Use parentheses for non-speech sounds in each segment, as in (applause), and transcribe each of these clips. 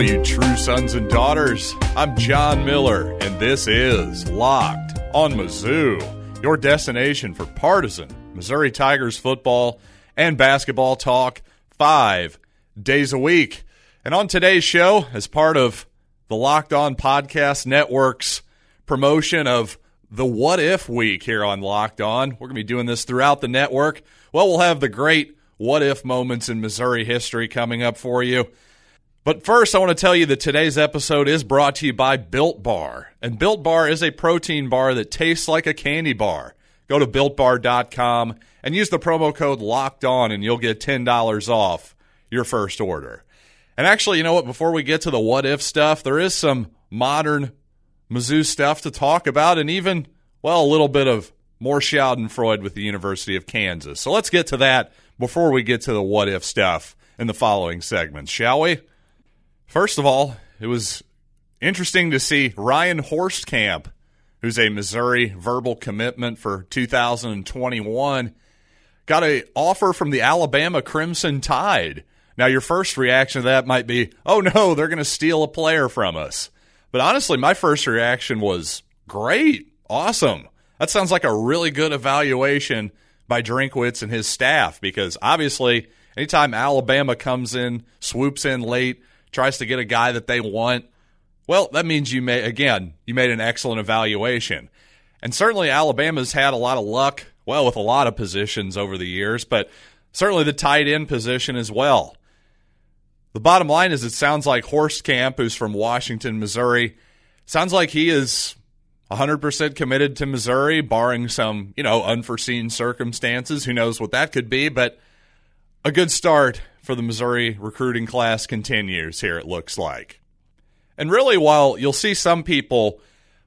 all you true sons and daughters. I'm John Miller, and this is Locked on Mizzou, your destination for partisan Missouri Tigers football and basketball talk five days a week. And on today's show, as part of the Locked On Podcast Network's promotion of the What If Week here on Locked On, we're going to be doing this throughout the network. Well, we'll have the great What If moments in Missouri history coming up for you. But first, I want to tell you that today's episode is brought to you by Built Bar. And Built Bar is a protein bar that tastes like a candy bar. Go to builtbar.com and use the promo code locked on, and you'll get $10 off your first order. And actually, you know what? Before we get to the what if stuff, there is some modern Mizzou stuff to talk about, and even, well, a little bit of more Schadenfreude with the University of Kansas. So let's get to that before we get to the what if stuff in the following segments, shall we? First of all, it was interesting to see Ryan Hoerstkamp, who's a Missouri verbal commitment for 2021, got a offer from the Alabama Crimson Tide. Now, your first reaction to that might be, "Oh no, they're going to steal a player from us." But honestly, my first reaction was, "Great, awesome." That sounds like a really good evaluation by Drinkwitz and his staff because obviously, anytime Alabama comes in, swoops in late tries to get a guy that they want, well, that means you may again, you made an excellent evaluation. And certainly Alabama's had a lot of luck, well, with a lot of positions over the years, but certainly the tight end position as well. The bottom line is it sounds like Hoerstkamp, who's from Washington, Missouri, sounds like he is 100% committed to Missouri, barring some, you know, unforeseen circumstances. Who knows what that could be, but a good start for the Missouri recruiting class continues here, it looks like. And really, while you'll see some people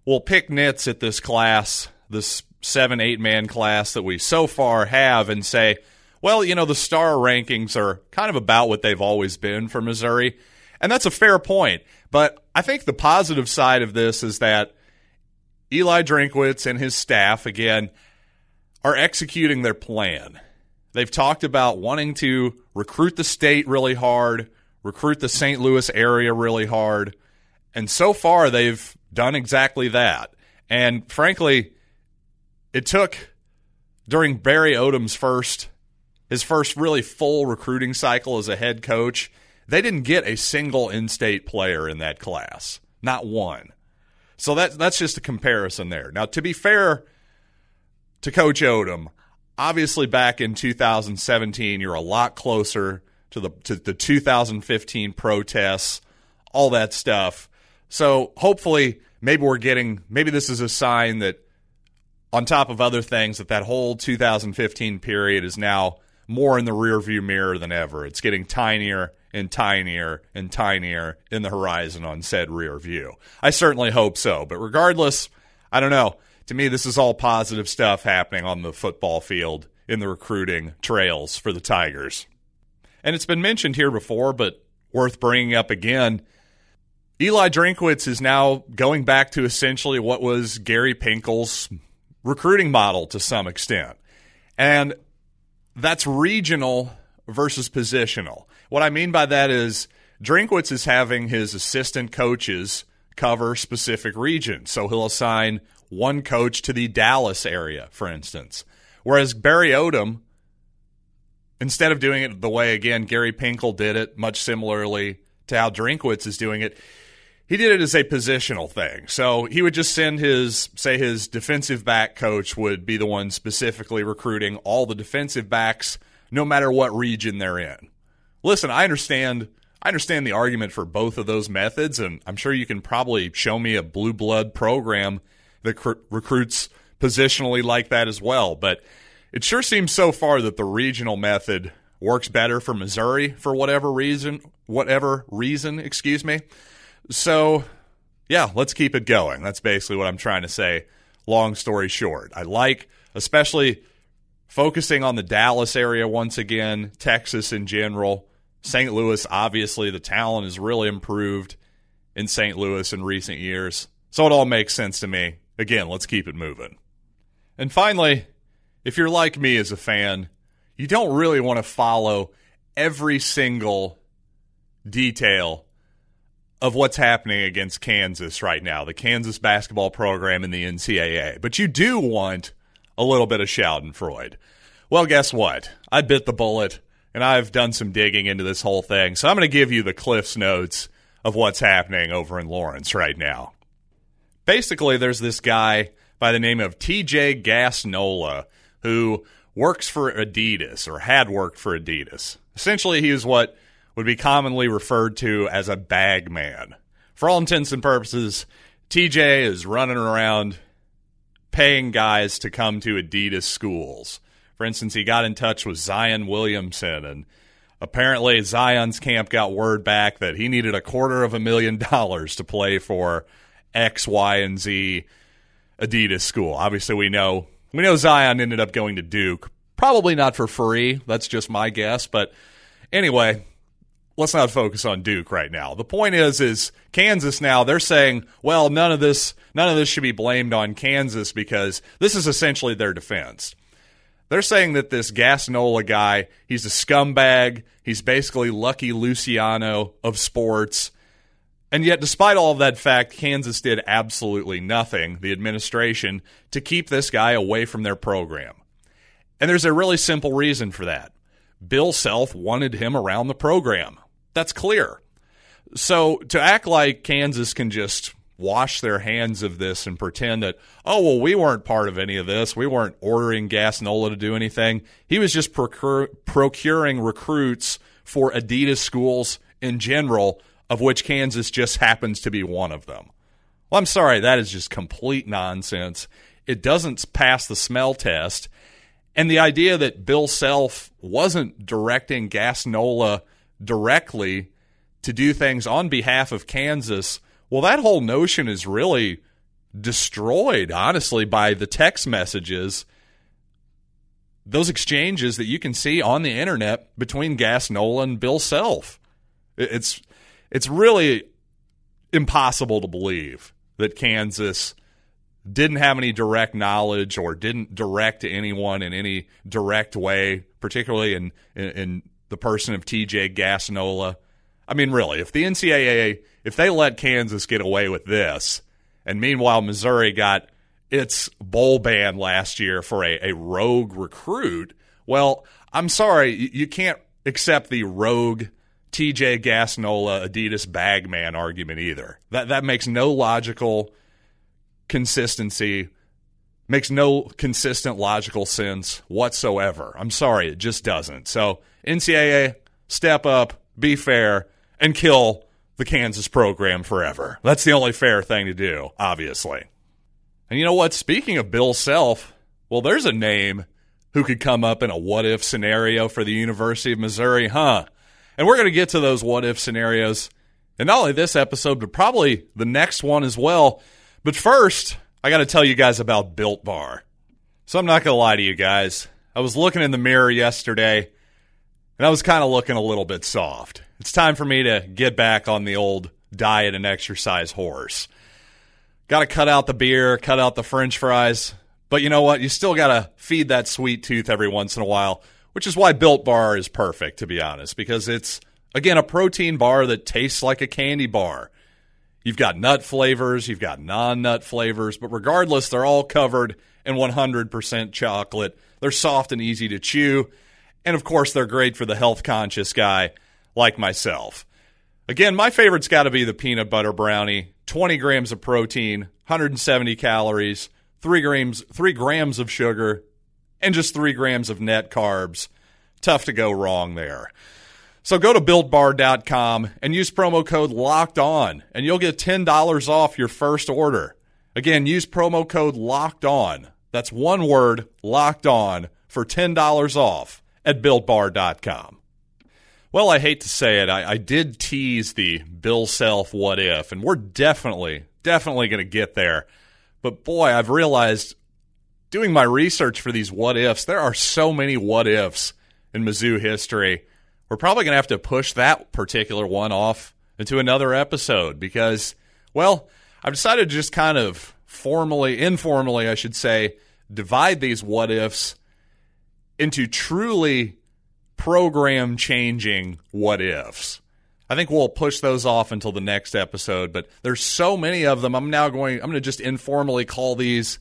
will pick nits at this class, this seven, eight man class that we so far have, and say, well, you know, the star rankings are kind of about what they've always been for Missouri. And that's a fair point. But I think the positive side of this is that Eli Drinkwitz and his staff, again, are executing their plan. They've talked about wanting to recruit the state really hard, recruit the St. Louis area really hard. And so far, they've done exactly that. And frankly, it took during Barry Odom's first, his first really full recruiting cycle as a head coach, they didn't get a single in state player in that class, not one. So that, that's just a comparison there. Now, to be fair to Coach Odom, obviously back in 2017 you're a lot closer to the to the 2015 protests all that stuff. So hopefully maybe we're getting maybe this is a sign that on top of other things that that whole 2015 period is now more in the rearview mirror than ever. It's getting tinier and tinier and tinier in the horizon on said rear view. I certainly hope so but regardless i don't know to me, this is all positive stuff happening on the football field in the recruiting trails for the Tigers. And it's been mentioned here before, but worth bringing up again. Eli Drinkwitz is now going back to essentially what was Gary Pinkel's recruiting model to some extent. And that's regional versus positional. What I mean by that is Drinkwitz is having his assistant coaches cover specific regions. So he'll assign one coach to the Dallas area, for instance. Whereas Barry Odom, instead of doing it the way, again, Gary Pinkel did it, much similarly to how Drinkwitz is doing it, he did it as a positional thing. So he would just send his, say, his defensive back coach would be the one specifically recruiting all the defensive backs, no matter what region they're in. Listen, I understand. I understand the argument for both of those methods, and I'm sure you can probably show me a blue blood program that cr- recruits positionally like that as well. But it sure seems so far that the regional method works better for Missouri for whatever reason, whatever reason, excuse me. So, yeah, let's keep it going. That's basically what I'm trying to say. Long story short, I like especially focusing on the Dallas area once again, Texas in general. St. Louis, obviously, the talent has really improved in St. Louis in recent years. So it all makes sense to me. Again, let's keep it moving. And finally, if you're like me as a fan, you don't really want to follow every single detail of what's happening against Kansas right now, the Kansas basketball program in the NCAA. But you do want a little bit of Schadenfreude. Well, guess what? I bit the bullet and I've done some digging into this whole thing. So I'm going to give you the Cliff's Notes of what's happening over in Lawrence right now. Basically, there's this guy by the name of TJ Gassnola who works for Adidas or had worked for Adidas. Essentially, he is what would be commonly referred to as a bag man. For all intents and purposes, TJ is running around paying guys to come to Adidas schools. For instance, he got in touch with Zion Williamson, and apparently Zion's camp got word back that he needed a quarter of a million (laughs) dollars to play for X, Y, and Z Adidas school. Obviously, we know we know Zion ended up going to Duke, probably not for free. That's just my guess, but anyway, let's not focus on Duke right now. The point is is Kansas now they're saying, well, none of this none of this should be blamed on Kansas because this is essentially their defense. They're saying that this Gassnola guy, he's a scumbag. He's basically Lucky Luciano of sports. And yet, despite all of that fact, Kansas did absolutely nothing, the administration, to keep this guy away from their program. And there's a really simple reason for that. Bill Self wanted him around the program. That's clear. So to act like Kansas can just wash their hands of this and pretend that, oh, well, we weren't part of any of this. We weren't ordering Gassnola to do anything. He was just procuring recruits for Adidas schools in general, of which Kansas just happens to be one of them. Well, I'm sorry, that is just complete nonsense. It doesn't pass the smell test. And the idea that Bill Self wasn't directing Gassnola directly to do things on behalf of Kansas, well, that whole notion is really destroyed, honestly, by the text messages, those exchanges that you can see on the internet between Gassnola and Bill Self. It's it's really impossible to believe that Kansas didn't have any direct knowledge or didn't direct anyone in any direct way, particularly in, in, in the person of TJ Gassnola. I mean, really, if the NCAA, if they let Kansas get away with this, and meanwhile Missouri got its bowl ban last year for a, a rogue recruit, well, I'm sorry, you, you can't accept the rogue TJ Gassnola Adidas bagman argument either. That that makes no logical consistency, makes no consistent logical sense whatsoever. I'm sorry, it just doesn't. So NCAA, step up, be fair, and kill the Kansas program forever. That's the only fair thing to do, obviously. And you know what? Speaking of Bill Self, well, there's a name who could come up in a what if scenario for the University of Missouri, huh? And we're going to get to those what if scenarios and not only this episode, but probably the next one as well. But first, I got to tell you guys about Built Bar. So I'm not going to lie to you guys. I was looking in the mirror yesterday and I was kind of looking a little bit soft. It's time for me to get back on the old diet and exercise horse. Got to cut out the beer, cut out the french fries. But you know what? You still got to feed that sweet tooth every once in a while which is why Built Bar is perfect, to be honest, because it's, again, a protein bar that tastes like a candy bar. You've got nut flavors, you've got non nut flavors, but regardless, they're all covered in 100% chocolate. They're soft and easy to chew. And of course, they're great for the health conscious guy like myself. Again, my favorite's got to be the peanut butter brownie 20 grams of protein, 170 calories, 3 grams, 3 grams of sugar, and just three grams of net carbs. Tough to go wrong there. So go to builtbar.com and use promo code locked on, and you'll get $10 off your first order. Again, use promo code locked on. That's one word, locked on, for $10 off at builtbar.com. Well, I hate to say it, I, I did tease the Bill Self what if, and we're definitely, definitely going to get there. But boy, I've realized doing my research for these what ifs, there are so many what ifs in Mizzou history. We're probably going to have to push that particular one off into another episode because, well, I've decided to just kind of formally, informally, I should say, divide these what ifs into truly program changing what ifs. I think we'll push those off until the next episode, but there's so many of them. I'm now going, I'm going to just informally call these,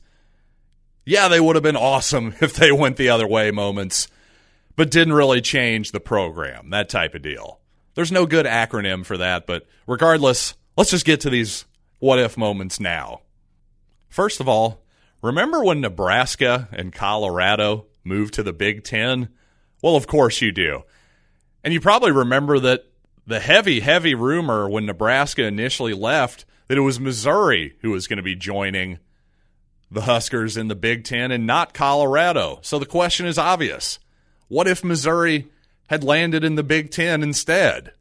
yeah, they would have been awesome (laughs) if they went the other way moments, but didn't really change the program, that type of deal. There's no good acronym for that, but regardless, let's just get to these what if moments now. First of all, remember when Nebraska and Colorado moved to the Big Ten? Well, of course you do. And you probably remember that the heavy, heavy rumor when Nebraska initially left that it was Missouri who was going to be joining the Huskers in the Big Ten and not Colorado. So the question is obvious. What if Missouri had landed in the Big Ten instead?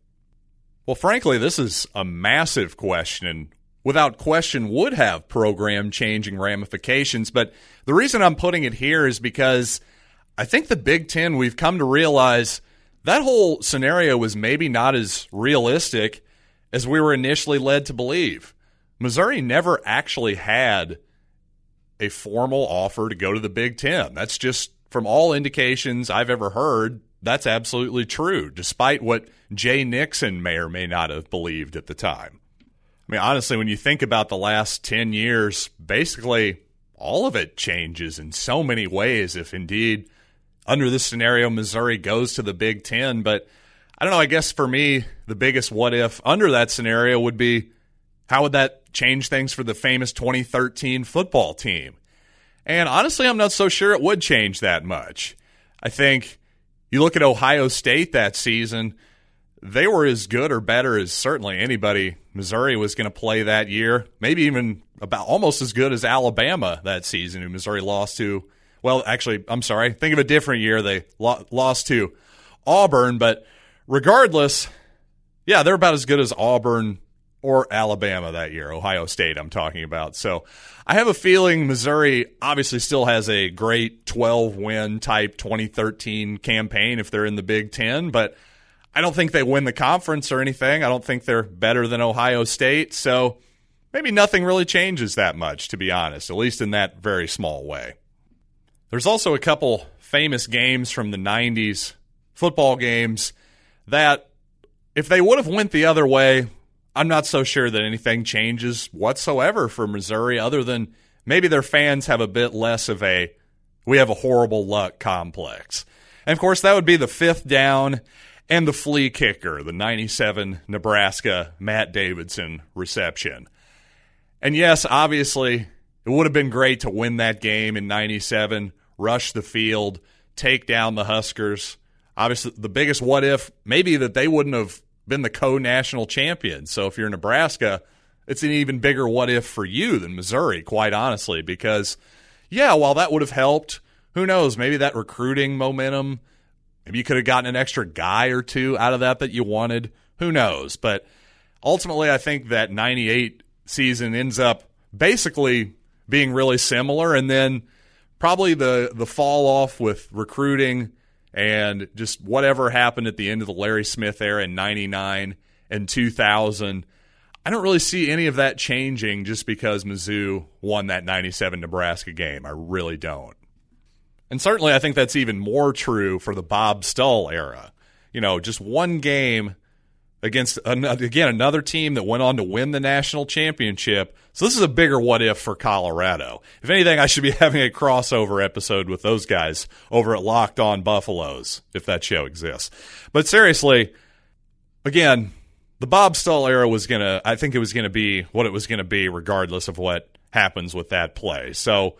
Well, frankly, this is a massive question without question would have program changing ramifications. But the reason I'm putting it here is because I think the Big Ten, we've come to realize that whole scenario was maybe not as realistic as we were initially led to believe. Missouri never actually had a formal offer to go to the Big Ten. That's just from all indications I've ever heard. That's absolutely true, despite what Jay Nixon may or may not have believed at the time. I mean, honestly, when you think about the last 10 years, basically all of it changes in so many ways, if indeed under this scenario, Missouri goes to the Big Ten. But I don't know. I guess for me, the biggest what if under that scenario would be how would that change things for the famous 2013 football team? And honestly, I'm not so sure it would change that much. I think you look at Ohio State that season, they were as good or better as certainly anybody Missouri was going to play that year, maybe even about almost as good as Alabama that season, who Missouri lost to well, actually, I'm sorry. Think of a different year. They lo- lost to Auburn, but regardless, yeah, they're about as good as Auburn or Alabama that year. Ohio State, I'm talking about. So I have a feeling Missouri obviously still has a great 12 win type 2013 campaign if they're in the Big Ten, but I don't think they win the conference or anything. I don't think they're better than Ohio State. So maybe nothing really changes that much, to be honest, at least in that very small way. There's also a couple famous games from the 90s, football games, that if they would have went the other way, I'm not so sure that anything changes whatsoever for Missouri other than maybe their fans have a bit less of a we have a horrible luck complex. And of course, that would be the fifth down and the flea kicker, the 97 Nebraska Matt Davidson reception. And yes, obviously, it would have been great to win that game in 97 rush the field, take down the Huskers. Obviously, the biggest what if maybe that they wouldn't have been the co national champions. So if you're Nebraska, it's an even bigger what if for you than Missouri, quite honestly, because, yeah, while that would have helped, who knows, maybe that recruiting momentum, maybe you could have gotten an extra guy or two out of that that you wanted. Who knows? But ultimately, I think that 98 season ends up basically being really similar. And then probably the the fall off with recruiting and just whatever happened at the end of the Larry Smith era in 99 and 2000 I don't really see any of that changing just because Mizzou won that 97 Nebraska game. I really don't. And certainly I think that's even more true for the Bob Stull era. You know, just one game against again another team that went on to win the national championship. So this is a bigger what if for Colorado. If anything, I should be (laughs) having a crossover episode with those guys over at Locked On Buffaloes, if that show exists. But seriously, again, the Bob Stull era was gonna I think it was gonna be what it was gonna be regardless of what happens with that play. So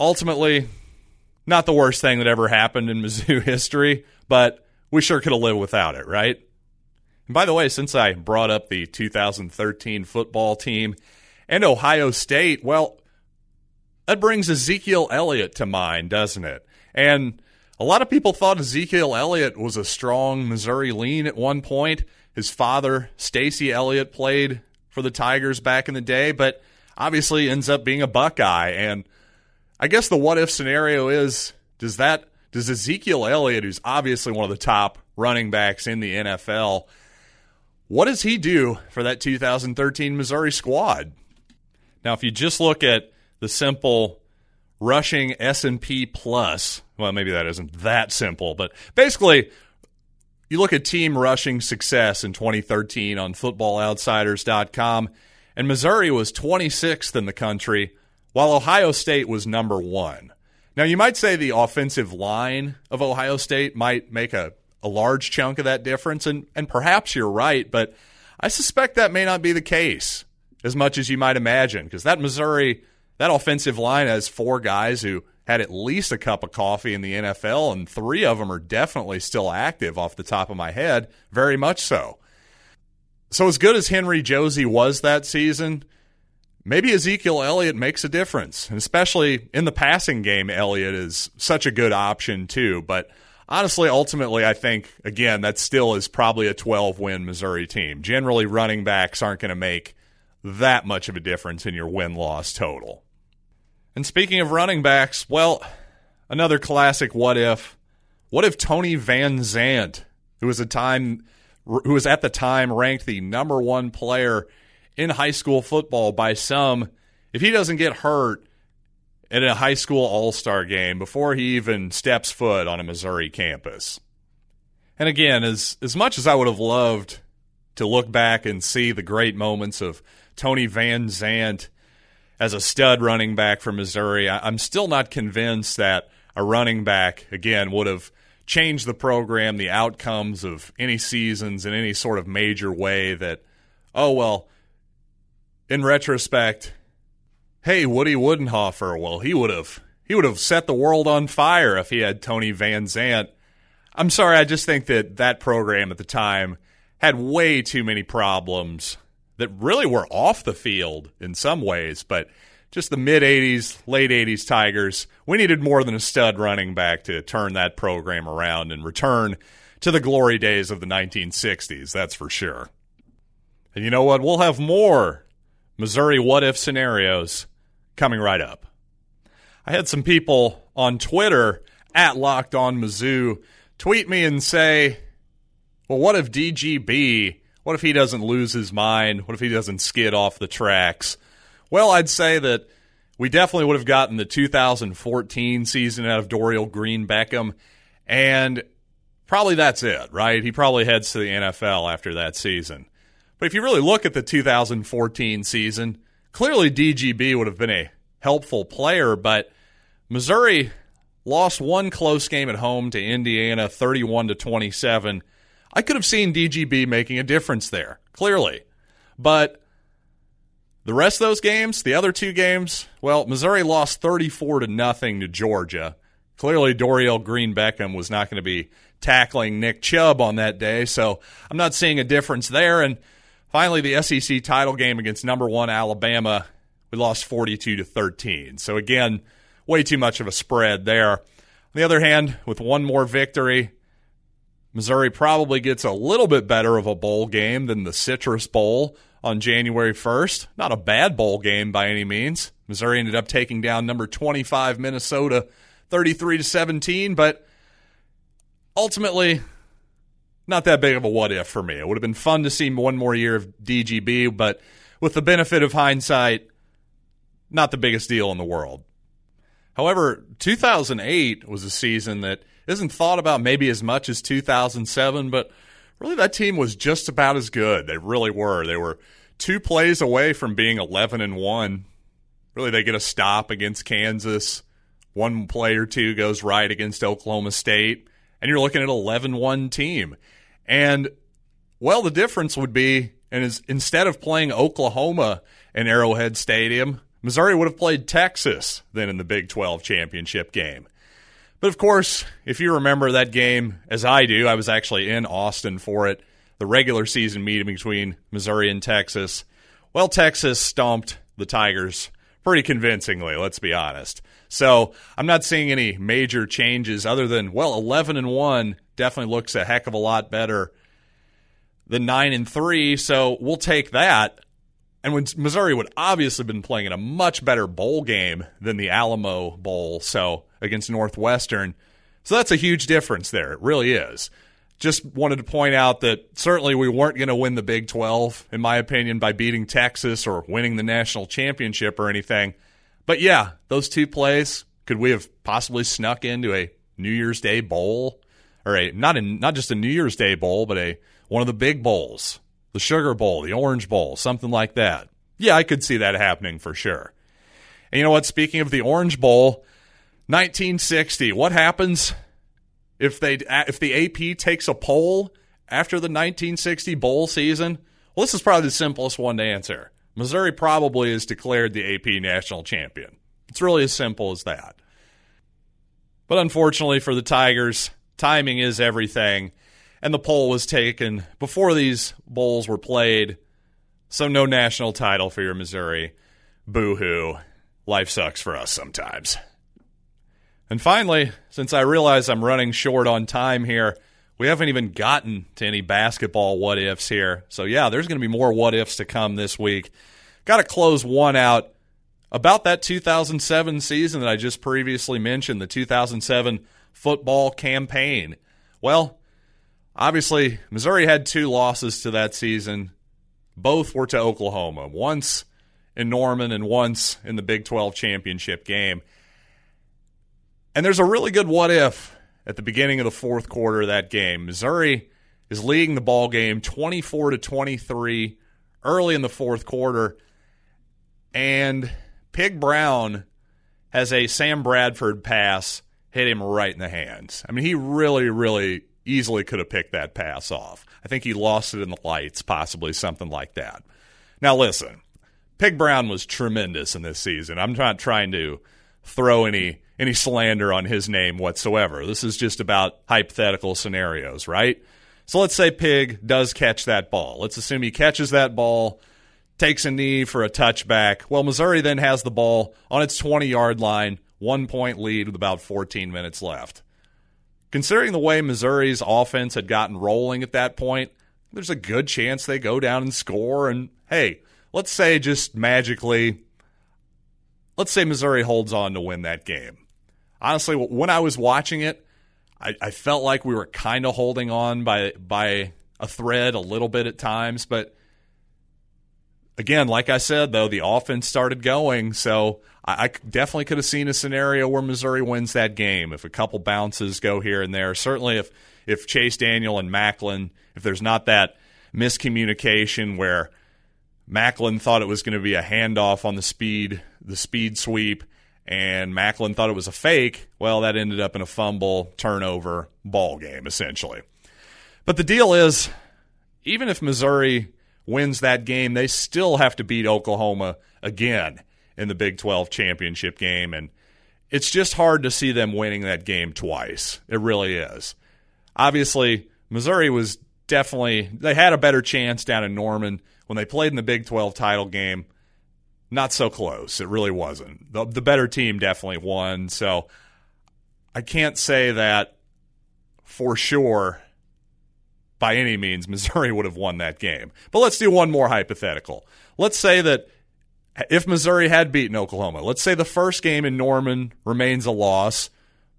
ultimately, not the worst thing that ever happened in Mizzou (laughs) history, but we sure could have lived without it, right? By the way, since I brought up the 2013 football team and Ohio State, well, that brings Ezekiel Elliott to mind, doesn't it? And a lot of people thought Ezekiel Elliott was a strong Missouri lean at one point. His father, Stacy Elliott, played for the Tigers back in the day, but obviously ends up being a Buckeye. And I guess the what if scenario is does that does Ezekiel Elliott, who's obviously one of the top running backs in the NFL, what does he do for that 2013 Missouri squad? Now, if you just look at the simple rushing S&P plus, well, maybe that isn't that simple, but basically you look at team rushing success in 2013 on footballoutsiders.com, and Missouri was 26th in the country, while Ohio State was number one. Now, you might say the offensive line of Ohio State might make a, a large chunk of that difference, and, and perhaps you're right, but I suspect that may not be the case as much as you might imagine, because that Missouri, that offensive line has four guys who had at least a cup of coffee in the NFL, and three of them are definitely still active off the top of my head, very much so. So, as good as Henry Josey was that season, maybe Ezekiel Elliott makes a difference. And especially in the passing game, Elliott is such a good option, too. But honestly, ultimately, I think, again, that still is probably a 12 win Missouri team. Generally, running backs aren't going to make that much of a difference in your win loss total. And speaking of running backs, well, another classic what if. What if Tony Van Zant, who was a time who was at the time ranked the number 1 player in high school football by some, if he doesn't get hurt at a high school all-star game before he even steps foot on a Missouri campus. And again, as as much as I would have loved to look back and see the great moments of Tony Van Zant as a stud running back for Missouri. I'm still not convinced that a running back, again, would have changed the program, the outcomes of any seasons in any sort of major way that, oh, well, in retrospect, hey, Woody Widenhofer, well, he would have he would have set the world on fire if he had Tony Van Zant. I'm sorry, I just think that that program at the time had way too many problems that really were off the field in some ways, but just the mid 80s, late 80s Tigers, we needed more than a stud running back to turn that program around and return to the glory days of the 1960s, that's for sure. And you know what? We'll have more Missouri what if scenarios coming right up. I had some people on Twitter at Locked On Mizzou tweet me and say, well, what if DGB what if he doesn't lose his mind? What if he doesn't skid off the tracks? Well, I'd say that we definitely would have gotten the 2014 season out of Dorial Green Beckham, and probably that's it, right? He probably heads to the NFL after that season. But if you really look at the 2014 season, clearly DGB would have been a helpful player, but Missouri lost one close game at home to Indiana 31 to 27 I could have seen DGB making a difference there, clearly. But the rest of those games, the other two games, well, Missouri lost 34 to nothing to Georgia. Clearly, Dorial Green Beckham was not going to be tackling Nick Chubb on that day, so I'm not seeing a difference there. And finally, the SEC title game against number one Alabama, we lost 42 to 13. So again, way too much of a spread there. On the other hand, with one more victory, Missouri probably gets a little bit better of a bowl game than the Citrus Bowl on January 1st. Not a bad bowl game by any means. Missouri ended up taking down number 25 Minnesota 33 to 17, but ultimately not that big of a what if for me. It would have been fun to see one more year of DGB, but with the benefit of hindsight, not the biggest deal in the world. However, 2008 was a season that isn't thought about maybe as much as 2007, but really that team was just about as good. They really were. They were two plays away from being 11 and 1. Really, they get a stop against Kansas. One play or two goes right against Oklahoma State, and you're looking at an 11 1 team. And, well, the difference would be, and is instead of playing Oklahoma in Arrowhead Stadium, Missouri would have played Texas then in the Big 12 championship game. But of course, if you remember that game, as I do, I was actually in Austin for it, the regular season meeting between Missouri and Texas. Well, Texas stomped the Tigers pretty convincingly, let's be honest. So I'm not seeing any major changes other than, well, 11 and 1 definitely looks a heck of a lot better than 9 and 3. So we'll take that. And when Missouri would obviously have been playing in a much better bowl game than the Alamo Bowl, so against Northwestern. So that's a huge difference there. It really is. Just wanted to point out that certainly we weren't going to win the Big 12, in my opinion, by beating Texas or winning the national championship or anything. But yeah, those two plays, could we have possibly snuck into a New Year's Day bowl or a not in not just a New Year's Day bowl, but a one of the big bowls, the Sugar Bowl, the Orange Bowl, something like that. Yeah, I could see that happening for sure. And you know what? Speaking of the Orange Bowl, 1960. What happens if they if the AP takes a poll after the 1960 bowl season? Well, this is probably the simplest one to answer. Missouri probably is declared the AP national champion. It's really as simple as that. But unfortunately for the Tigers, timing is everything, and the poll was taken before these bowls were played. So no national title for your Missouri. Boo hoo. Life sucks for us sometimes. And finally, since I realize I'm running short on time here, we haven't even gotten to any basketball what ifs here. So, yeah, there's going to be more what ifs to come this week. Got to close one out about that 2007 season that I just previously mentioned, the 2007 football campaign. Well, obviously, Missouri had two losses to that season. Both were to Oklahoma, once in Norman and once in the Big 12 championship game. And there's a really good what if at the beginning of the fourth quarter of that game. Missouri is leading the ball game 24 to 23 early in the fourth quarter and Pig Brown has a Sam Bradford pass hit him right in the hands. I mean, he really really easily could have picked that pass off. I think he lost it in the lights, possibly something like that. Now listen, Pig Brown was tremendous in this season. I'm not trying to throw any any slander on his name whatsoever. This is just about hypothetical scenarios, right? So let's say Pig does catch that ball. Let's assume he catches that ball, takes a knee for a touchback. Well, Missouri then has the ball on its 20 yard line, one point lead with about 14 minutes left. Considering the way Missouri's offense had gotten rolling at that point, there's a good chance they go down and score. And hey, let's say just magically let's say Missouri holds on to win that game. Honestly, when I was watching it, I, I felt like we were kind of holding on by by a thread a little bit at times, but again, like I said, though the offense started going, so I, I definitely could have seen a scenario where Missouri wins that game if a couple bounces go here and there. Certainly, if if Chase Daniel and Maclin, if there's not that miscommunication where Maclin thought it was going to be a handoff on the speed, the speed sweep, and Maclin thought it was a fake. Well, that ended up in a fumble, turnover, ball game, essentially. But the deal is, even if Missouri wins that game, they still have to beat Oklahoma again in the Big 12 championship game. And it's just hard to see them winning that game twice. It really is. Obviously, Missouri was definitely, they had a better chance down in Norman when they played in the Big 12 title game, not so close. It really wasn't. The, the better team definitely won. So I can't say that for sure by any means (laughs) Missouri would have won that game. But let's do one more hypothetical. Let's say that if Missouri had beaten Oklahoma, let's say the first game in Norman remains a loss,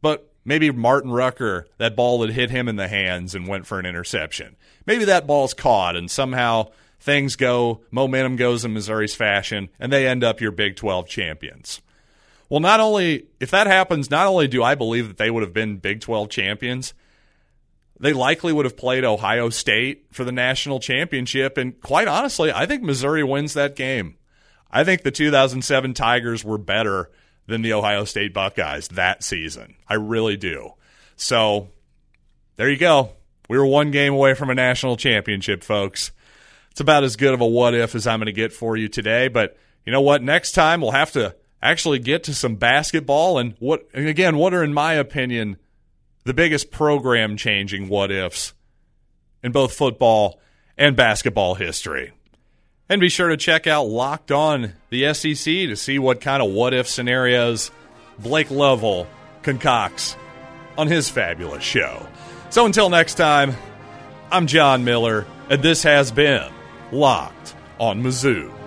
but maybe Martin Rucker, that ball that hit him in the hands and went for an interception. Maybe that ball's caught and somehow things go, momentum goes in Missouri's fashion, and they end up your Big 12 champions. Well, not only, if that happens, not only do I believe that they would have been Big 12 champions, they likely would have played Ohio State for the national championship. And quite honestly, I think Missouri wins that game. I think the 2007 Tigers were better than the Ohio State Buckeyes that season. I really do. So there you go. We were one game away from a national championship, folks it's about as good of a what if as I'm going to get for you today. But you know what? Next time we'll have to actually get to some basketball and what and again, what are in my opinion the biggest program changing what ifs in both football and basketball history. And be sure to check out Locked On the SEC to see what kind of what if scenarios Blake Lovell concocts on his fabulous show. So until next time, I'm John Miller, and this has been Locked on Mizzou.